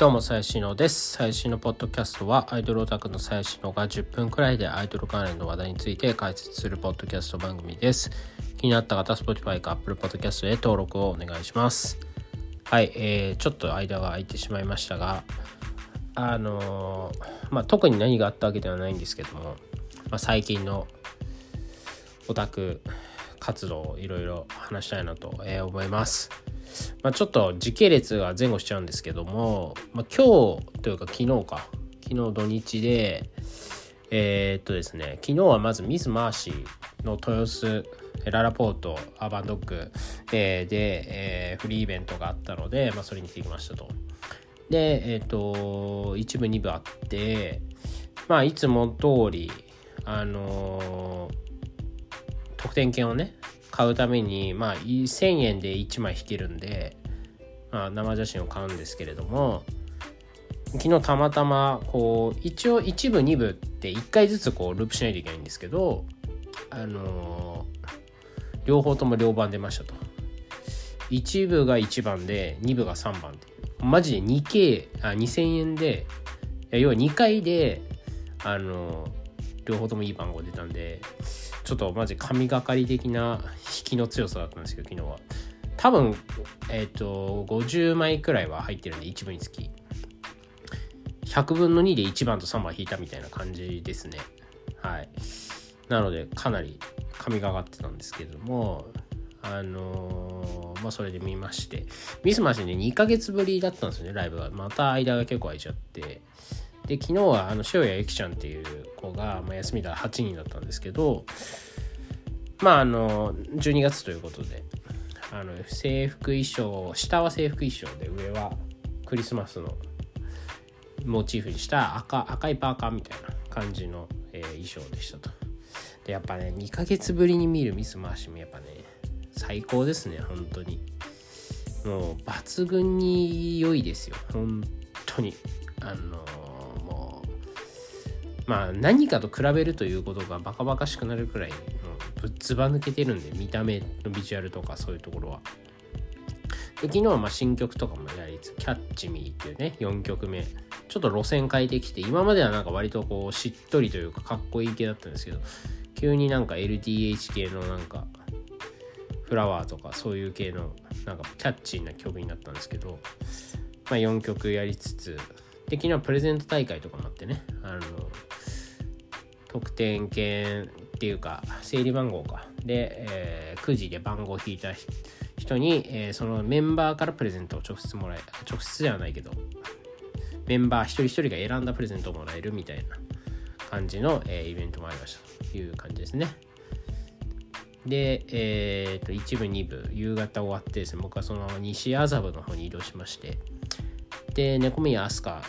どうも、最新のです。最新のポッドキャストは、アイドルオタクの最新のが10分くらいでアイドル関連の話題について解説するポッドキャスト番組です。気になった方、Spotify か Apple Podcast へ登録をお願いします。はい、えー、ちょっと間が空いてしまいましたが、あのー、まあ、特に何があったわけではないんですけども、まあ、最近のオタク活動をいろいろ話したいなと思います。まあ、ちょっと時系列が前後しちゃうんですけども、まあ、今日というか昨日か昨日土日でえー、っとですね昨日はまずミス・マーシーの豊洲ララポートアーバンドッグ、えー、で、えー、フリーイベントがあったので、まあ、それに行ってきましたと。で、えっ、と、一部二部あって、まあ、いつも通り、あの特典券をね、買うために、まあ、1000円で1枚引けるんで、まあ、生写真を買うんですけれども昨日たまたまこう一応1部2部って1回ずつこうループしないといけないんですけどあのー、両方とも両番出ましたと。1部が1番で2部が3番ってマジで 2K あ2000円で要は2回であのー、両方ともいい番号出たんでちょっとマジ神がかり的な引きの強さだったんですけど昨日は。多分えっ、ー、と50枚くらいは入ってるんで1分につき。100分の2で1番と3番引いたみたいな感じですね。はい。なのでかなり神がかってたんですけどもあのー、まあそれで見まして。ミスマシで2ヶ月ぶりだったんですよねライブが。また間が結構空いちゃって。で昨日はあの塩谷由紀ちゃんっていう子が、まあ、休みだ8人だったんですけどまああの12月ということであの制服衣装下は制服衣装で上はクリスマスのモチーフにした赤赤いパーカーみたいな感じの、えー、衣装でしたと。でやっぱね2ヶ月ぶりに見るミスマーシもやっぱね最高ですね本当に。もう抜群に良いですよ本当に。あのまあ何かと比べるということがバカバカしくなるくらいぶっずば抜けてるんで見た目のビジュアルとかそういうところは。で昨日はまあ新曲とかもやりつつ「キャッチミー」っていうね4曲目ちょっと路線変えてきて今まではなんか割とこうしっとりというかかっこいい系だったんですけど急になんか LDH 系のなんかフラワーとかそういう系のなんかキャッチーな曲になったんですけど、まあ、4曲やりつつで昨日はプレゼント大会とかもあってねあの得点券っていうか整理番号か。で、えー、くじで番号を引いた人に、えー、そのメンバーからプレゼントを直接もらえ直接ではないけどメンバー一人一人が選んだプレゼントをもらえるみたいな感じの、えー、イベントもありましたという感じですね。で、えー、と一部二部夕方終わってですね僕はその西麻布の方に移動しまして。で猫宮飛鳥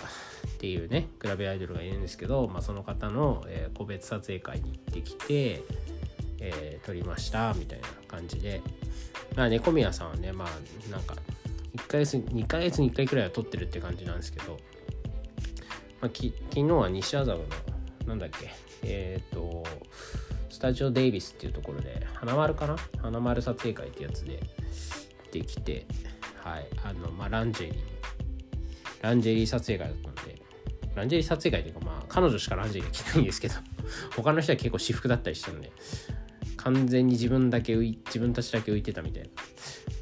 っていうねグラビアアイドルがいるんですけど、まあ、その方の、えー、個別撮影会に行ってきて、えー、撮りましたみたいな感じで、まあ、猫宮さんはねまあなんか1ヶ月2ヶ月に1回くらいは撮ってるって感じなんですけど、まあ、き昨日は西麻布のなんだっけえっ、ー、とスタジオデイビスっていうところで花丸かな？花丸撮影会ってやつでできてはいあのまあランジェリーランジェリー撮影会だったんでランジェリー撮影会というかまあ彼女しかランジェリー着ないんですけど 他の人は結構私服だったりしたんで完全に自分だけ浮い自分たちだけ浮いてたみたいな。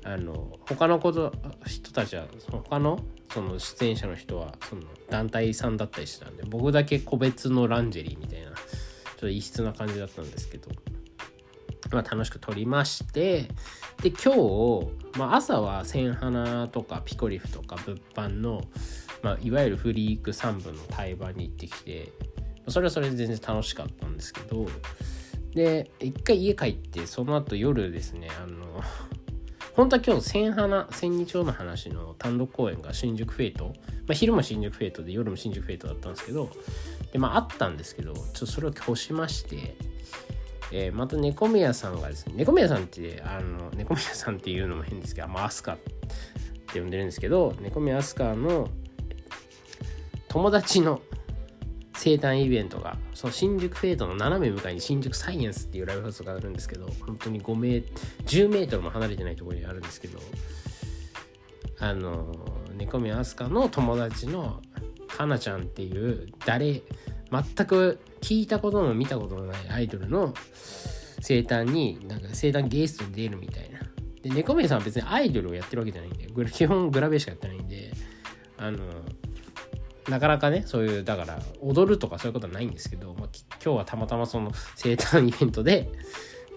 あの他のこと人たちは他のその出演者の人はその団体さんだったりしたんで僕だけ個別のランジェリーみたいなちょっと異質な感じだったんですけどまあ、楽しく撮りましてで今日、まあ、朝は千花とかピコリフとか物販の、まあ、いわゆるフリーク3部の対バンに行ってきてそれはそれで全然楽しかったんですけどで一回家帰ってその後夜ですねあの本当は今日千花千日町の話の単独公演が新宿フェイト、まあ、昼も新宿フェイトで夜も新宿フェイトだったんですけどでまああったんですけどちょっとそれを押しましてえー、また猫宮さんがですね、猫宮さんって、あの、猫宮さんっていうのも変ですけど、まあ、アスカって呼んでるんですけど、猫宮アスカの友達の生誕イベントが、その新宿フェイトの斜め向かいに新宿サイエンスっていうライブハウスがあるんですけど、本当に5メー10メートルも離れてないところにあるんですけど、あの、猫目飛鳥の友達のかなちゃんっていう誰全く聞いたことも見たこともないアイドルの生誕になんか生誕ゲストに出るみたいな。で猫目さんは別にアイドルをやってるわけじゃないんで基本グラベしかやってないんであのなかなかねそういうだから踊るとかそういうことはないんですけど、まあ、今日はたまたまその生誕イベントで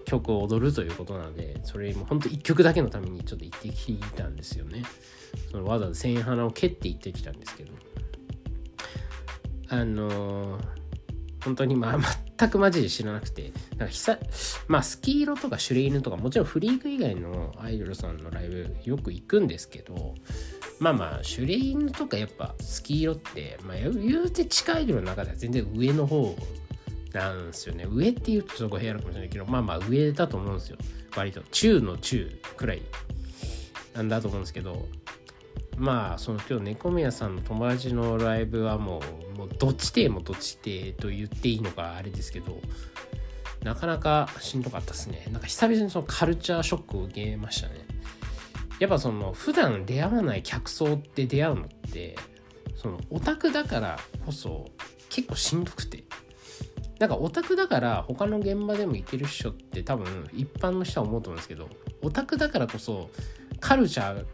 曲を踊るということなのでそれも本当1曲だけのためにちょっと行ってきたんですよね。そのわざわざ千円花を蹴って行ってきたんですけど。あのー、本当にまあ全くマジで知らなくて。なんか久まあスキーロとかシュレイヌとかもちろんフリーク以外のアイドルさんのライブよく行くんですけどまあまあシュレイヌとかやっぱスキーロって、まあ、言うて地下アイドルの中では全然上の方なんですよね。上って言うとちょっと部屋のかもしれないけどまあまあ上だと思うんですよ。割と中の中くらい。なんだと思うんですけどまあその今日猫宮さんの友達のライブはもうもうどっちてもどっちてと言っていいのかあれですけどなかなかしんどかったですね。なんか久々にそのカルチャーショックを受けましたね。やっぱその普段出会わない客層って出会うのってそのオタクだからこそ結構しんどくて。なんかオタクだから他の現場でも行けるっしょって多分一般の人は思うと思うんですけどオタクだからこそカルチャー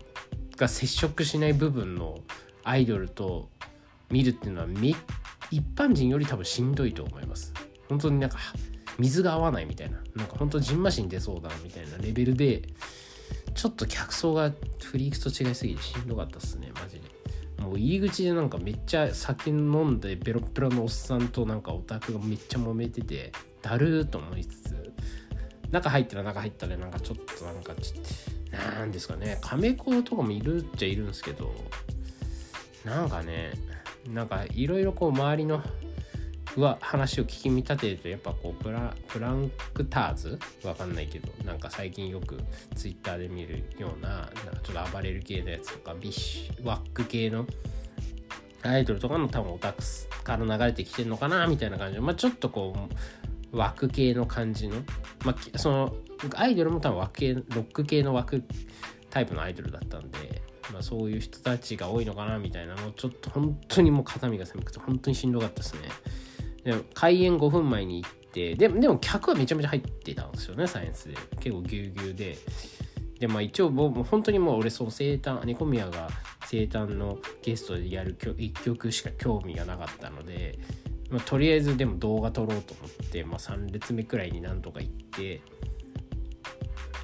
が接触しない部分のアイドルと見るっていうのは一般人より多分しんどいと思います。本当になんか水が合わないみたいななんか本当ジンマシン出そうだみたいなレベルでちょっと客層がフリークと違いすぎてしんどかったっすねマジで。もう入り口でなんかめっちゃ酒飲んでベロベロのおっさんとなんかオタクがめっちゃ揉めててだるーと思いつつ中入ったら中入ったらなんかちょっとなんかちなんですかね亀子とかもいるっちゃいるんですけどなんかねなんかいろいろこう周りのは話を聞き見立てるとやっぱこうプラプランクターズ？わかんないけどなんか最近よくツイッターで見るようななんかちょっと暴れる系のやつとかビッシュワック系のアイドルとかの多分オタクから流れてきてるのかなみたいな感じで、まあ、ちょっとこう枠系の感じの、まあ、そのアイドルも多分枠系ロック系の枠タイプのアイドルだったんで、まあ、そういう人たちが多いのかなみたいなのをちょっと本当にもう肩身が狭くて本当にしんどかったですね。でも開演5分前に行ってででも客はめちゃめちゃ入ってたんですよねサイエンスで結構ぎゅうぎゅうででまあ一応もう本当にもう俺その生誕猫宮が生誕のゲストでやる1曲しか興味がなかったので、まあ、とりあえずでも動画撮ろうと思って、まあ、3列目くらいになんとか行って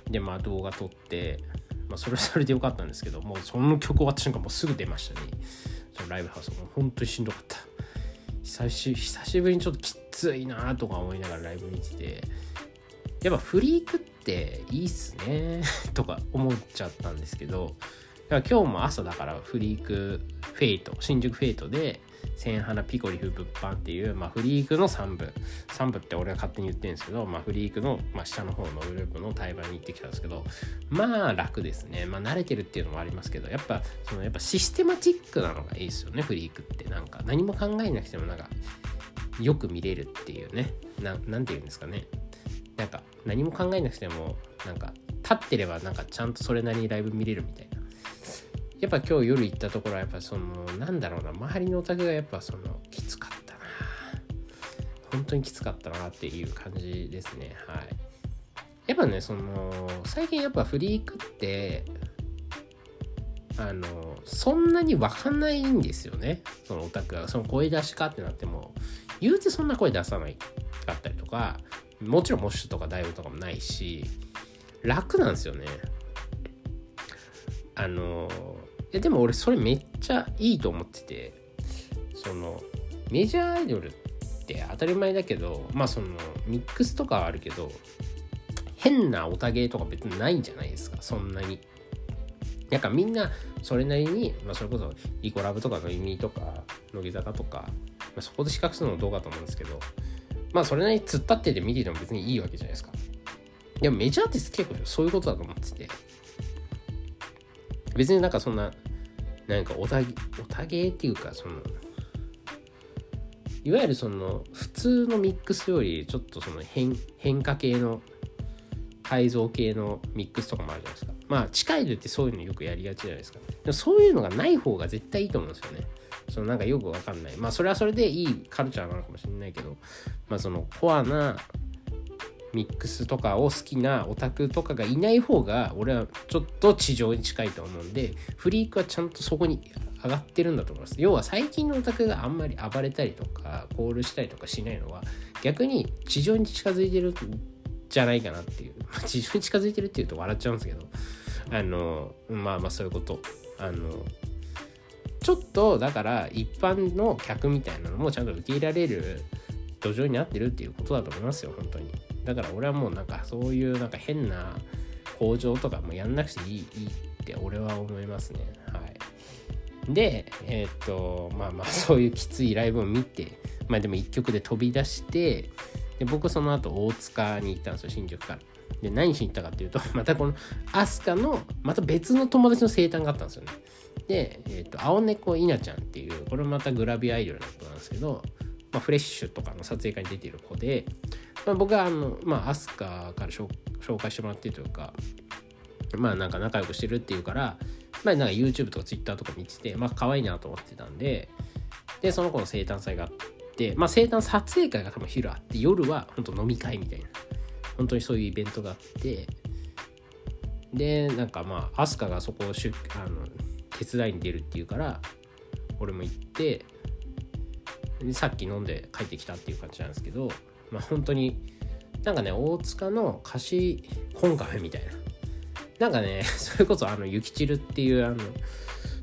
でまあ動画撮って、まあ、それはそれでよかったんですけどもうその曲終わった瞬間もうすぐ出ましたね。そのライブハウスも。本当にしんどかった。久し久しぶりにちょっときついなとか思いながらライブ見てて。やっぱフリークっていいっすね。とか思っちゃったんですけど。今日も朝だからフリークフェイト新宿フェイトで千花ピコリフ物販っていう、まあ、フリークの3部。3部って俺が勝手に言ってるんですけど、まあ、フリークの、まあ、下の方のグループの対バンに行ってきたんですけどまあ楽ですね。まあ慣れてるっていうのもありますけどやっぱそのやっぱシステマチックなのがいいですよねフリークって。なんか何も考えなくてもなんかよく見れるっていうね。ななんて言うんですかね。なんか何も考えなくてもなんか立ってればなんかちゃんとそれなりにライブ見れるみたいな。やっぱ今日夜行ったところはやっぱそのなんだろうな周りのお宅がやっぱそのきつかったな。本当にきつかったなっていう感じですね。はい。やっぱねその最近やっぱフリークってあのそんなに分かんないんですよね。そのオタクが。その声出しかってなっても言うてそんな声出さないかったりとかもちろんモッシュとかダイブとかもないし楽なんですよね。あのやでも俺それめっちゃいいと思っててそのメジャーアイドルって当たり前だけどまあそのミックスとかはあるけど変なオタゲとか別にないんじゃないですかそんなに。なんかみんなそれなりに、まあ、それこそイコラブとかの意味とか乃木坂とか、まあ、そこで比較するのもどうかと思うんですけどまあそれなりに突っ立ってて見てても別にいいわけじゃないですか。でもメジャーって結構そういうことだと思ってて別になんかそんななんかおたげおたげっていうかそのいわゆるその普通のミックスよりちょっとその変変化系の改造系のミックスとかもあるじゃないですか。まあ近いでってそういうのよくやりがちじゃないですか。でもそういうのがない方が絶対いいと思うんですよね。そのなんかよくわかんない。まあそれはそれでいいカルチャーなのかもしれないけど。まあそのコアなミックスとかを好きなオタクとかがいない方が俺はちょっと地上に近いと思うんでフリークはちゃんとそこに上がってるんだと思います。要は最近のオタクがあんまり暴れたりとかコールしたりとかしないのは逆に地上に近づいてるんじゃないかなっていうま 地上に近づいてるっていうと笑っちゃうんですけどあのまあまあそういうこと。あのちょっとだから一般の客みたいなのもちゃんと受け入れられる土壌になってるっていうことだと思いますよ本当に。だから俺はもうなんかそういうなんか変な工場とかもやんなくていいいいって俺は思いますね。はい。でえー、っとまあまあ そういうきついライブを見てまあでも1曲で飛び出してで僕その後大塚に行ったんですよ新宿から。で何しに行ったかっていうと またこの飛鳥のまた別の友達の生誕があったんですよね。で、えー、と青猫稲ちゃんっていうこれまたグラビアアイドルの子なんですけど、まあ、フレッシュとかの撮影会に出てる子でまあ、僕はあの、まあ、アスカから紹介してもらってというか、まあなんか仲良くしてるっていうから、まあなんか YouTube とか Twitter とか見てて、まあ可愛いなと思ってたんで、で、その子の生誕祭があって、まあ生誕撮影会が多分昼あって、夜は本当飲み会みたいな、本当にそういうイベントがあって、で、なんかまあ、アスカがそこをしゅあの手伝いに出るっていうから、俺も行って、さっき飲んで帰ってきたっていう感じなんですけど、まあ本当になんかね大塚の貸しコンカフェみたいな。なんかね それこそあのゆきちるっていうあの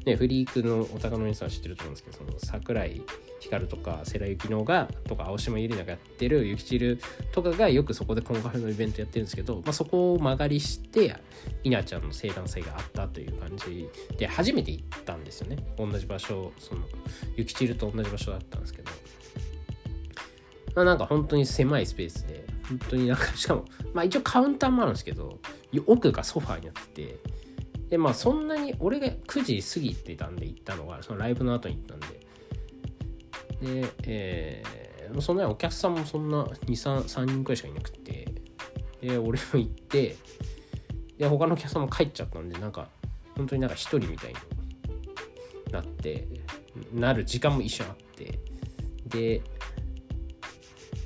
ねフリークのお高の皆さん知ってると思うんですけどその桜井光とか世良幸乃がとか青島ゆりながやってるゆきちるとかがよくそこでコンカフェのイベントやってるんですけど、まあ、そこを曲がりして稲ちゃんの生誕祭があったという感じで初めて行ったんですよね。同じ場所そのゆきちると同じ場所だったんですけど。まあ、なんか本当に狭いスペースで、本当になんか、しかも、まあ一応カウンターもあるんですけど、奥がソファーになってて、で、まあそんなに、俺が9時過ぎてたんで行ったのが、そのライブの後に行ったんで、で、えー、そんなにお客さんもそんな2、3、3人くらいしかいなくて、で、俺も行って、で、他のお客さんも帰っちゃったんで、なんか、本当になんか一人みたいになって、なる時間も一緒あって、で、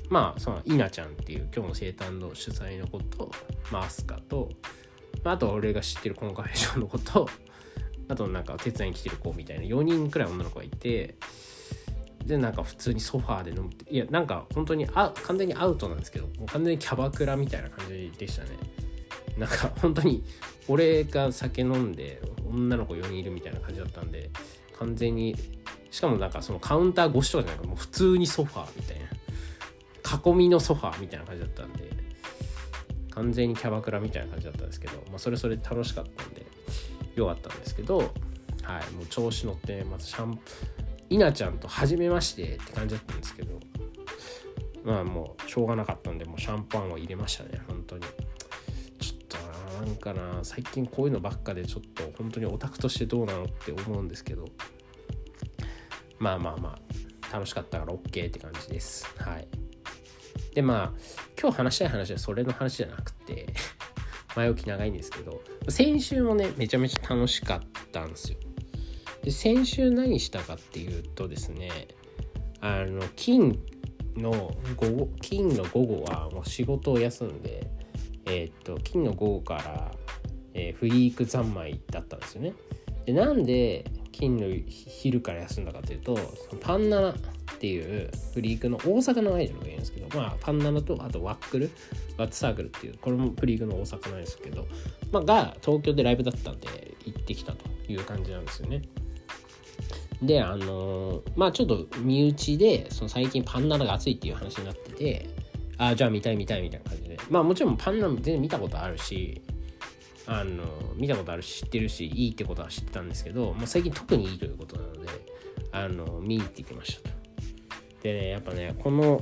まあその稲ちゃんっていう今日の生誕の主催の子と、まあ、アスカと、まあ、あと俺が知ってるコンカフェションの子とあとなんか手伝いに来てる子みたいな4人くらい女の子がいてでなんか普通にソファーで飲むっていやなんか本当にあ完全にアウトなんですけどもう完全にキャバクラみたいな感じでしたね。なんか本当に俺が酒飲んで女の子4人いるみたいな感じだったんで完全にしかもなんかそのカウンター越しとかじゃなくてもう普通にソファーみたいな。囲みのソファーみたいな感じだったんで完全にキャバクラみたいな感じだったんですけど、まあ、それそれ楽しかったんでよかったんですけどはいもう調子乗ってまずシャンプ稲ちゃんと初めましてって感じだったんですけどまあもうしょうがなかったんでもうシャンパンを入れましたね本当に。ちょっとななんかな最近こういうのばっかでちょっと本当にオタクとしてどうなのって思うんですけどまあまあまあ楽しかったから OK って感じです。はい。でまあ今日話したい話はそれの話じゃなくて 前置き長いんですけど先週もねめちゃめちゃ楽しかったんですよ。で先週何したかっていうとですねあの金の午後金の午後はもう仕事を休んでえー、っと金の午後から、えー、フリーク三昧だったんですよね。でなんで金の昼から休んだかというとパンナナっていうフリークの大阪のアイドルがいるんですけど、まあ、パンナナとあとワックルワッツサークルっていうこれもフリークの大阪なんですけど、まあ、が東京でライブだったんで行ってきたという感じなんですよね。であの、まあちょっと身内でその最近パンナナが熱いっていう話になっててああじゃあ見たい見たいみたいな感じで。まあもちろんパンナナ全然見たことあるしあの見たことあるし知ってるしいいってことは知ってたんですけど、まあ、最近特にいいということなのであの見に行ってきましたと。でね、やっぱね、この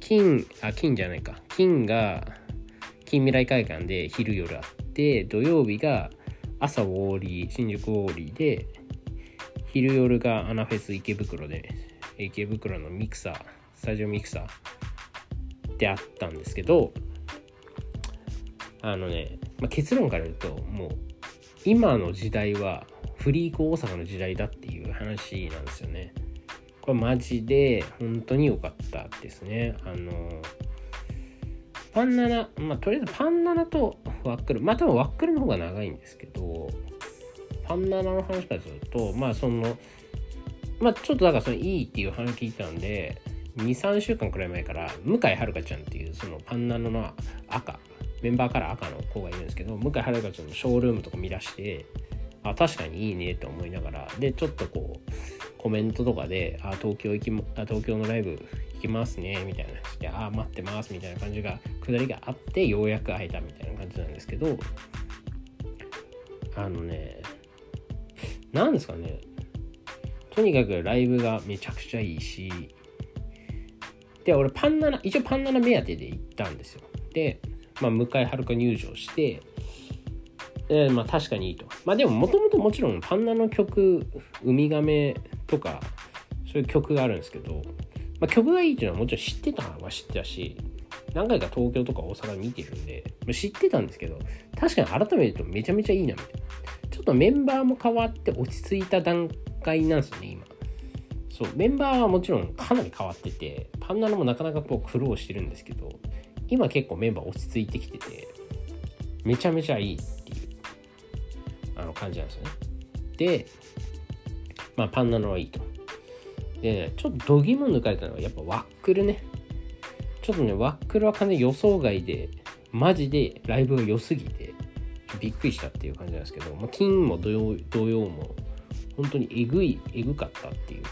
金、あ、金じゃないか。金が近未来会館で昼夜あって、土曜日が朝ウォーリー、新宿ウォーリーで、昼夜がアナフェス池袋で、池袋のミクサー、スタジオミクサーであったんですけど、あのね、まあ、結論から言うともう今の時代はフリーク大阪の時代だっていう話なんですよねこれマジで本当に良かったですね。あのパンナナまあとりあえずパンナナとワックルまあ多分ワックルの方が長いんですけどパンナナの話からするとまあそのまあちょっとだからそのいいっていう話聞いたんで23週間くらい前から向井遥ちゃんっていうそのパンナノの赤メンバーから赤の子がいるんですけど向井遥ちゃんのショールームとか見出してあ確かにいいねって思いながらでちょっとこうコメントとかで「あ東京行きあ東京のライブ行きますね」みたいなして「あ待ってます」みたいな感じがくだりがあってようやく会えたみたいな感じなんですけどあのね何ですかねとにかくライブがめちゃくちゃいいしで俺パンナナ一応パンナナ目当てで行ったんですよ。で、まあ、向井遥入場してえー、まあ確かにいいと。まあでももともともちろんパンナの曲「ウミガメ」とかそういう曲があるんですけど、まあ、曲がいいっていうのはもちろん知ってたのは知ってたし何回か東京とか大阪見てるんでま知ってたんですけど確かに改めるとめちゃめちゃいいなみたいな。ちょっとメンバーも変わって落ち着いた段階なんですよね今。そうメンバーはもちろんかなり変わっててパンナナもなかなかこう苦労してるんですけど今結構メンバー落ち着いてきててめちゃめちゃいいっていう。あの感じなんですよね。でまあパンナナはいいと。でねちょっと度肝抜かれたのはやっぱワックルね。ちょっとねワックルは完全予想外でマジでライブが良すぎてびっくりしたっていう感じなんですけど、まあ、金も土曜土曜も本当にえぐいえぐかったっていう。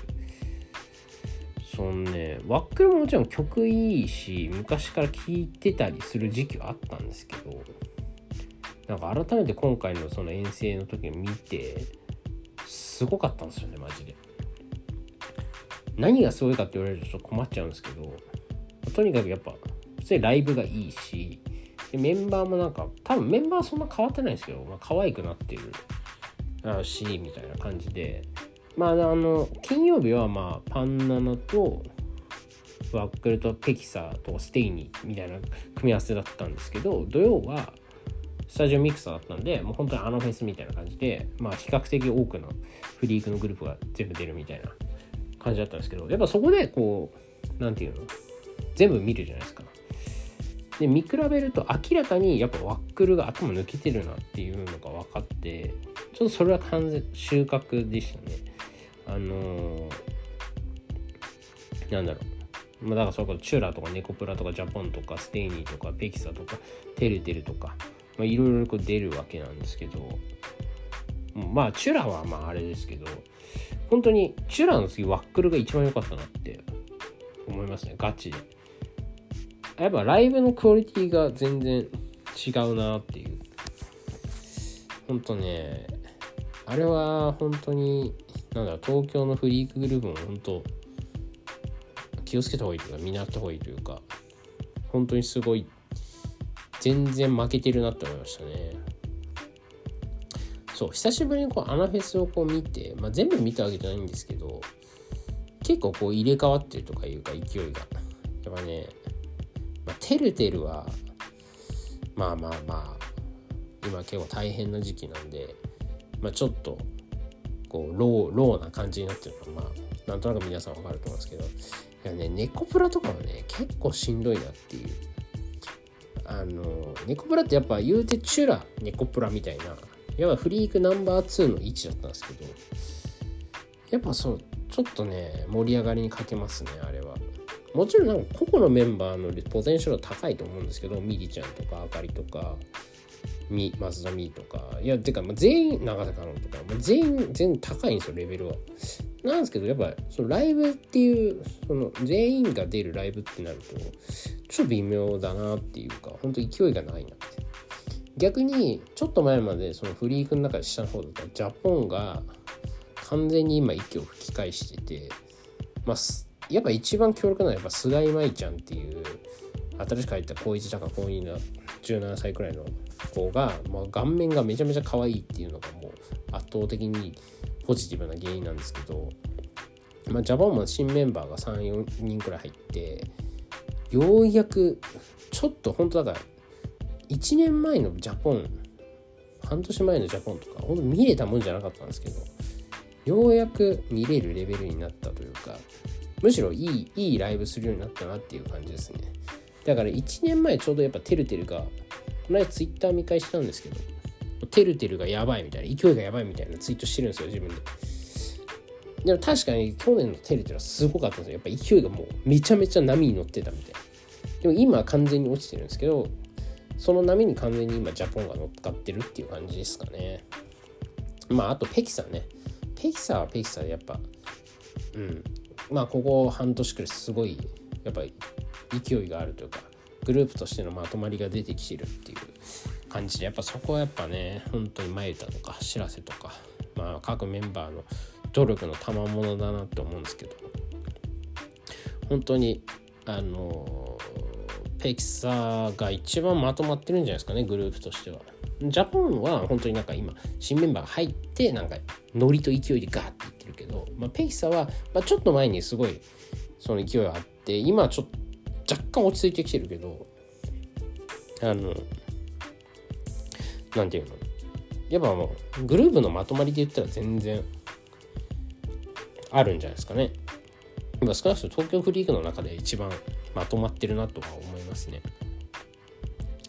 そのねワックルももちろん曲いいし昔から聴いてたりする時期はあったんですけどなんか改めて今回のその遠征の時に見てすごかったんですよねマジで。何がすごいかって言われるとちょっと困っちゃうんですけどとにかくやっぱ普通にライブがいいしでメンバーもなんか多分メンバーはそんな変わってないんですけど、まあ、可愛くなってるしみたいな感じでまああの金曜日はまあパンナナとワックルとペキサーとステイニーみたいな組み合わせだったんですけど土曜はスタジオミクサーだったんでもう本当にあのフェスみたいな感じでまあ比較的多くのフリークのグループが全部出るみたいな感じだったんですけどやっぱそこでこう何て言うの？全部見るじゃないですか。で見比べると明らかにやっぱワックルが頭抜けてるなっていうのが分かってちょっとそれは完全収穫でしたね。あのー、なんだろう。まあだからそれこそチューラーとかネコプラとかジャポンとかステイニーとかペキサとかテルテルとかまあいろいろこう出るわけなんですけどまあチュラはまああれですけど本当にチュラの次ワックルが一番良かったなって思いますね。ガチで。やっぱライブのクオリティが全然違うなっていう。本当ねあれは本当になんだ東京のフリークグループも本当気をつけた方がいいというか見習った方がいいというか本当にすごい全然負けてるなって思いましたね。そう久しぶりにこうアナフェスをこう見て、まあ、全部見たわけじゃないんですけど結構こう入れ替わってるとかいうか勢いが。やっぱね、まあ、てるてるはまあまあまあ今結構大変な時期なんで、まあ、ちょっとこうローローな感じになってるのはまあなんとなく皆さんわかると思うんですけどいやねネコプラとかはね結構しんどいなっていう。あのネコプラってやっぱ言うてチュラネコプラみたいなやっぱフリークナンバー2の位置だったんですけどやっぱそうちょっとね盛り上がりに欠けますねあれは。もちろんなんか個々のメンバーのポテンシャルは高いと思うんですけどミリちゃんとかあかりとかみ松田美とか。いやてか、全員長坂のとか、全員全員高いんですよレベルは。なんですけどやっぱそのライブっていうその全員が出るライブってなるとちょっと微妙だなっていうか本当勢いがないなって逆にちょっと前までそのフリークの中で下の方だったジャポンが完全に今息を吹き返しててまあやっぱ一番強力なのはやっぱ菅井舞ちゃんっていう新しく入った高1だか高2の17歳くらいの子が、まあ、顔面がめちゃめちゃ可愛いっていうのがもう圧倒的にポジティブな原因なんですけど、まあ、ジャパンも新メンバーが34人くらい入ってようやくちょっと本当だから1年前のジャポン半年前のジャポンとか本当見れたもんじゃなかったんですけどようやく見れるレベルになったというかむしろいいいいライブするようになったなっていう感じですね。だから1年前ちょうどやっぱてるてるがこの間ツイッター見返したんですけどてるてるがやばいみたいな勢いがやばいみたいなツイートしてるんですよ自分で。でも確かに去年のてるてるはすごかったんですよ。やっぱ勢いがもうめちゃめちゃ波に乗ってたみたいな。でも今は完全に落ちてるんですけどその波に完全に今ジャポンが乗っかってるっていう感じですかね。まああとペキサね。ペキサーはペキサーでやっぱうん。まあここ半年くらいすごいやっぱり勢いがあるというかグループとしてのまとまりが出てきてるっていう感じでやっぱそこはやっぱね本当に前田とか知らせとかまあ各メンバーの努力の賜物だなって思うんですけど本当にあのペキサーが一番まとまってるんじゃないですかねグループとしては。ジャポンは本当になんか今新メンバーが入ってなんかノリと勢いでガーっていってるけど、まあ、ペキサは、まあ、ちょっと前にすごいその勢いがあって今はちょっと若干落ち着いてきてるけどあのなんていうの？やっぱもうグループのまとまりで言ったら全然あるんじゃないですかね。今少なくとも東京フリークの中で一番まとまってるなとは思いますね。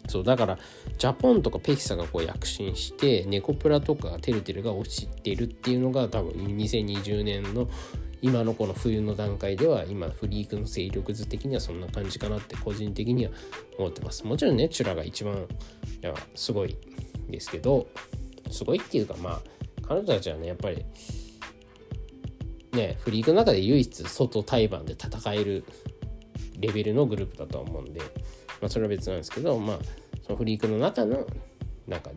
そうだからジャポンとかペキサがこう躍進してネコプラとかテルテルが落ちてるっていうのが多分2020年の今のこの冬の段階では今フリークの勢力図的にはそんな感じかなって個人的には思ってますもちろんねチュラが一番いやすごいですけどすごいっていうかまあ彼女たちはねやっぱりねフリークの中で唯一外対バンで戦えるレベルのグループだとは思うんで、まあ、それは別なんですけどまあそのフリークの中のなんか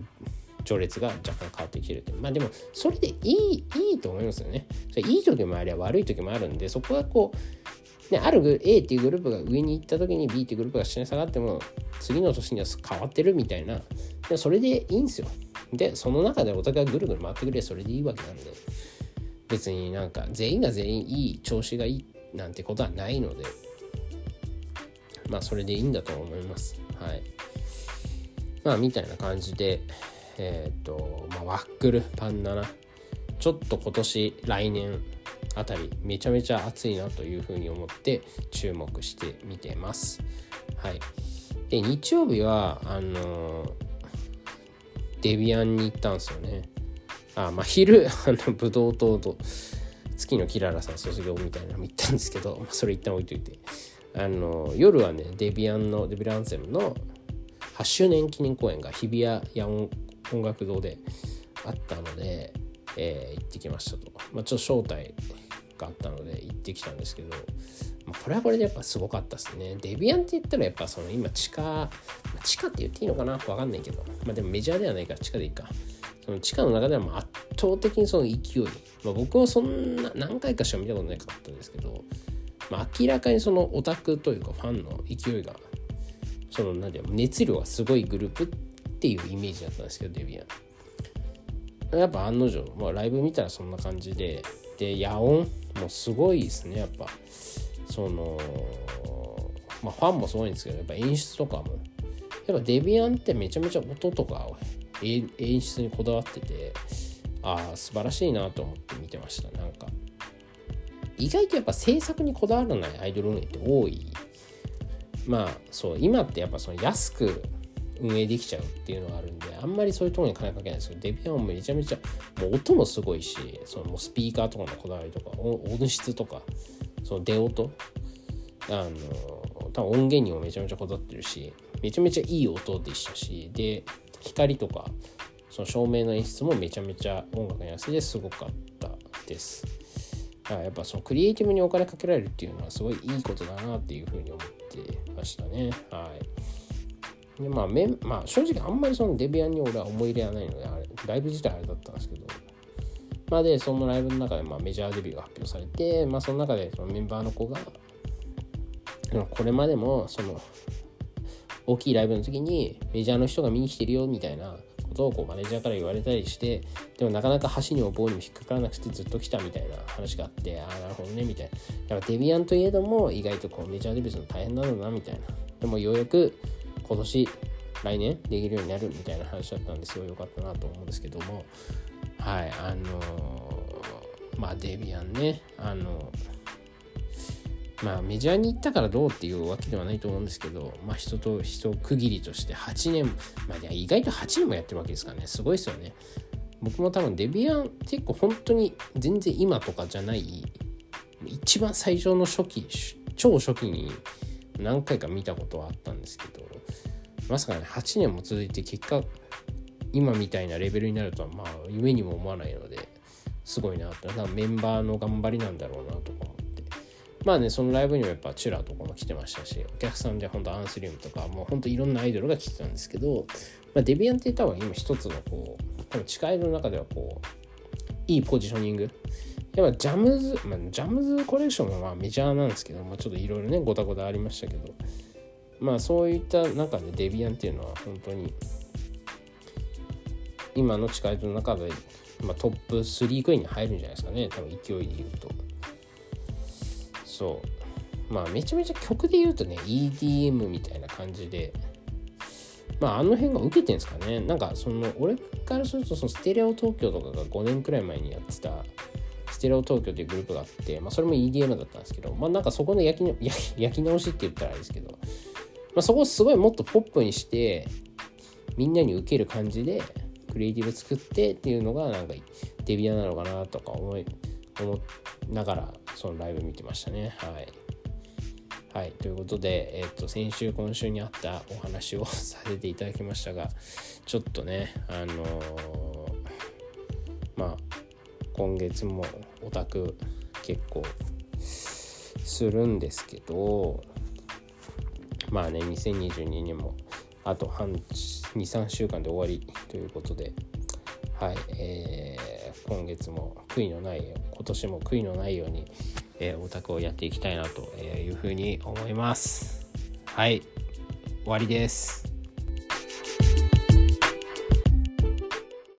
序列が若干変わってきてるってまあでもそれでいいいいと思いますよね。それいい時もあれば悪い時もあるんでそこはこうね、ある A っていうグループが上に行った時に B っていうグループが下に下がっても次の年には変わってるみたいな。でそれでいいんですよ。でその中でお互いぐるぐる回ってくれそれでいいわけなんで。別になんか全員が全員いい調子がいいなんてことはないので。まあそれでいいんだと思います。はい。まあみたいな感じでえっ、とまあワックルパンナナ。ちょっと今年来年あたりめちゃめちゃ熱いなというふうに思って注目してみてます。はい。で日曜日はあのデビアンに行ったんですよね。あまあ昼 あのブドウ糖と月のキララさん卒業みたいなのも行ったんですけど、まあ、それ一旦置いといて。あの夜はねデビアンのデビランセムの8周年記念公演が日比谷野音楽堂であったので、えー、行ってきましたと、まあ、ちょっと招待があったので行ってきたんですけど、まあ、これはこれでやっぱすごかったですね。デビアンって言ったらやっぱその今地下地下って言っていいのかな？分かんないけど。まあでもメジャーではないから地下でいいか。その地下の中では圧倒的にその勢い、まあ、僕はそんな何回かしか見たことなかったんですけど、まあ、明らかにそのオタクというかファンの勢いがその何ていうの熱量がすごいグループっていうイメージだったんですけどデビアン。やっぱ案の定、まあ、ライブ見たらそんな感じでで野音もすごいですねやっぱ。そのまあファンもすごいんですけどやっぱ演出とかも。やっぱデビアンってめちゃめちゃ音とか演出にこだわっててああ素晴らしいなと思って見てましたなんか。意外とやっぱ制作にこだわらないアイドル運営って多い。まあそう今ってやっぱその安く運営できちゃうっていうのがあるんであんまりそういうところに金かけないんですけどデビアンもめちゃめちゃもう音もすごいしそのもうスピーカーとかのこだわりとか音質とかその出音あの多分音源にもめちゃめちゃこだわってるしめちゃめちゃいい音でしたしで光とかその照明の演出もめちゃめちゃ音楽に合わせてすごかったです。だからやっぱそのクリエイティブにお金かけられるっていうのはすごいいいことだなっていうふうに思ってましたね。はい。でまあ、めまあ、正直あんまりそのデビアンに俺は思い入れはないので、あれ、ライブ自体あれだったんですけど、まあで、そのライブの中でまあメジャーデビューが発表されて、まあその中でそのメンバーの子が、これまでもその大きいライブの時にメジャーの人が見に来てるよみたいなことをこうマネージャーから言われたりしてでもなかなか橋にも棒にも引っかからなくてずっと来たみたいな話があってああなるほどねみたいな。だからデビアンといえども意外とこうメジャーデビューするの大変なんだなみたいな。でもようやく今年来年できるようになるみたいな話だったんですごい良かったなと思うんですけどもはいあのー、まあデビアンねあのまあメジャーに行ったからどうっていうわけではないと思うんですけど、まあ人と人区切りとして8年、まあ意外と8年もやってるわけですからね、すごいですよね。僕も多分デビアン結構本当に全然今とかじゃない一番最初の初期超初期に何回か見たことはあったんですけどまさかね8年も続いて結果今みたいなレベルになるとはまあ夢にも思わないのですごいなって。メンバーの頑張りなんだろうなとか思って。まあねそのライブにもやっぱチュラーとかも来てましたしお客さんで本当アンスリウムとかもう本当いろんなアイドルが来てたんですけど、まあ、デビアンって多分今一つのこう多分近いの中ではこういいポジショニングやっぱジャムズ、まあ、ジャムズコレクションはまあメジャーなんですけど、まあ、ちょっといろいろねごたごたありましたけど。まあそういった中でデビアンっていうのは本当に今の近いの中で、まあ、トップ3くらいに入るんじゃないですかね。多分勢いで言うと。そう。まあめちゃめちゃ曲で言うとね EDM みたいな感じでまああの辺が受けてんですかね。なんかその俺からするとそのステレオ東京とかが5年くらい前にやってたテレオ東京っていうグループがあって、まあ、それも EDM だったんですけど、まあ、なんかそこの焼き 焼き直しって言ったらあれですけど、まあ、そこをすごいもっとポップにしてみんなに受ける感じでクリエイティブ作ってっていうのがなんかデビアなのかなとか思い思いながらそのライブ見てましたね。はい。はい、ということで、えっ、と、先週、今週にあったお話をさせていただきましたが、ちょっとね、あのー、まあ、今月もオタク結構するんですけど、まあね、2022年もあと半23週間で終わりということで、はい、えー、今月も悔いのない今年も悔いのないようにえー、オタクをやっていきたいなというふうに思います。はい、終わりです。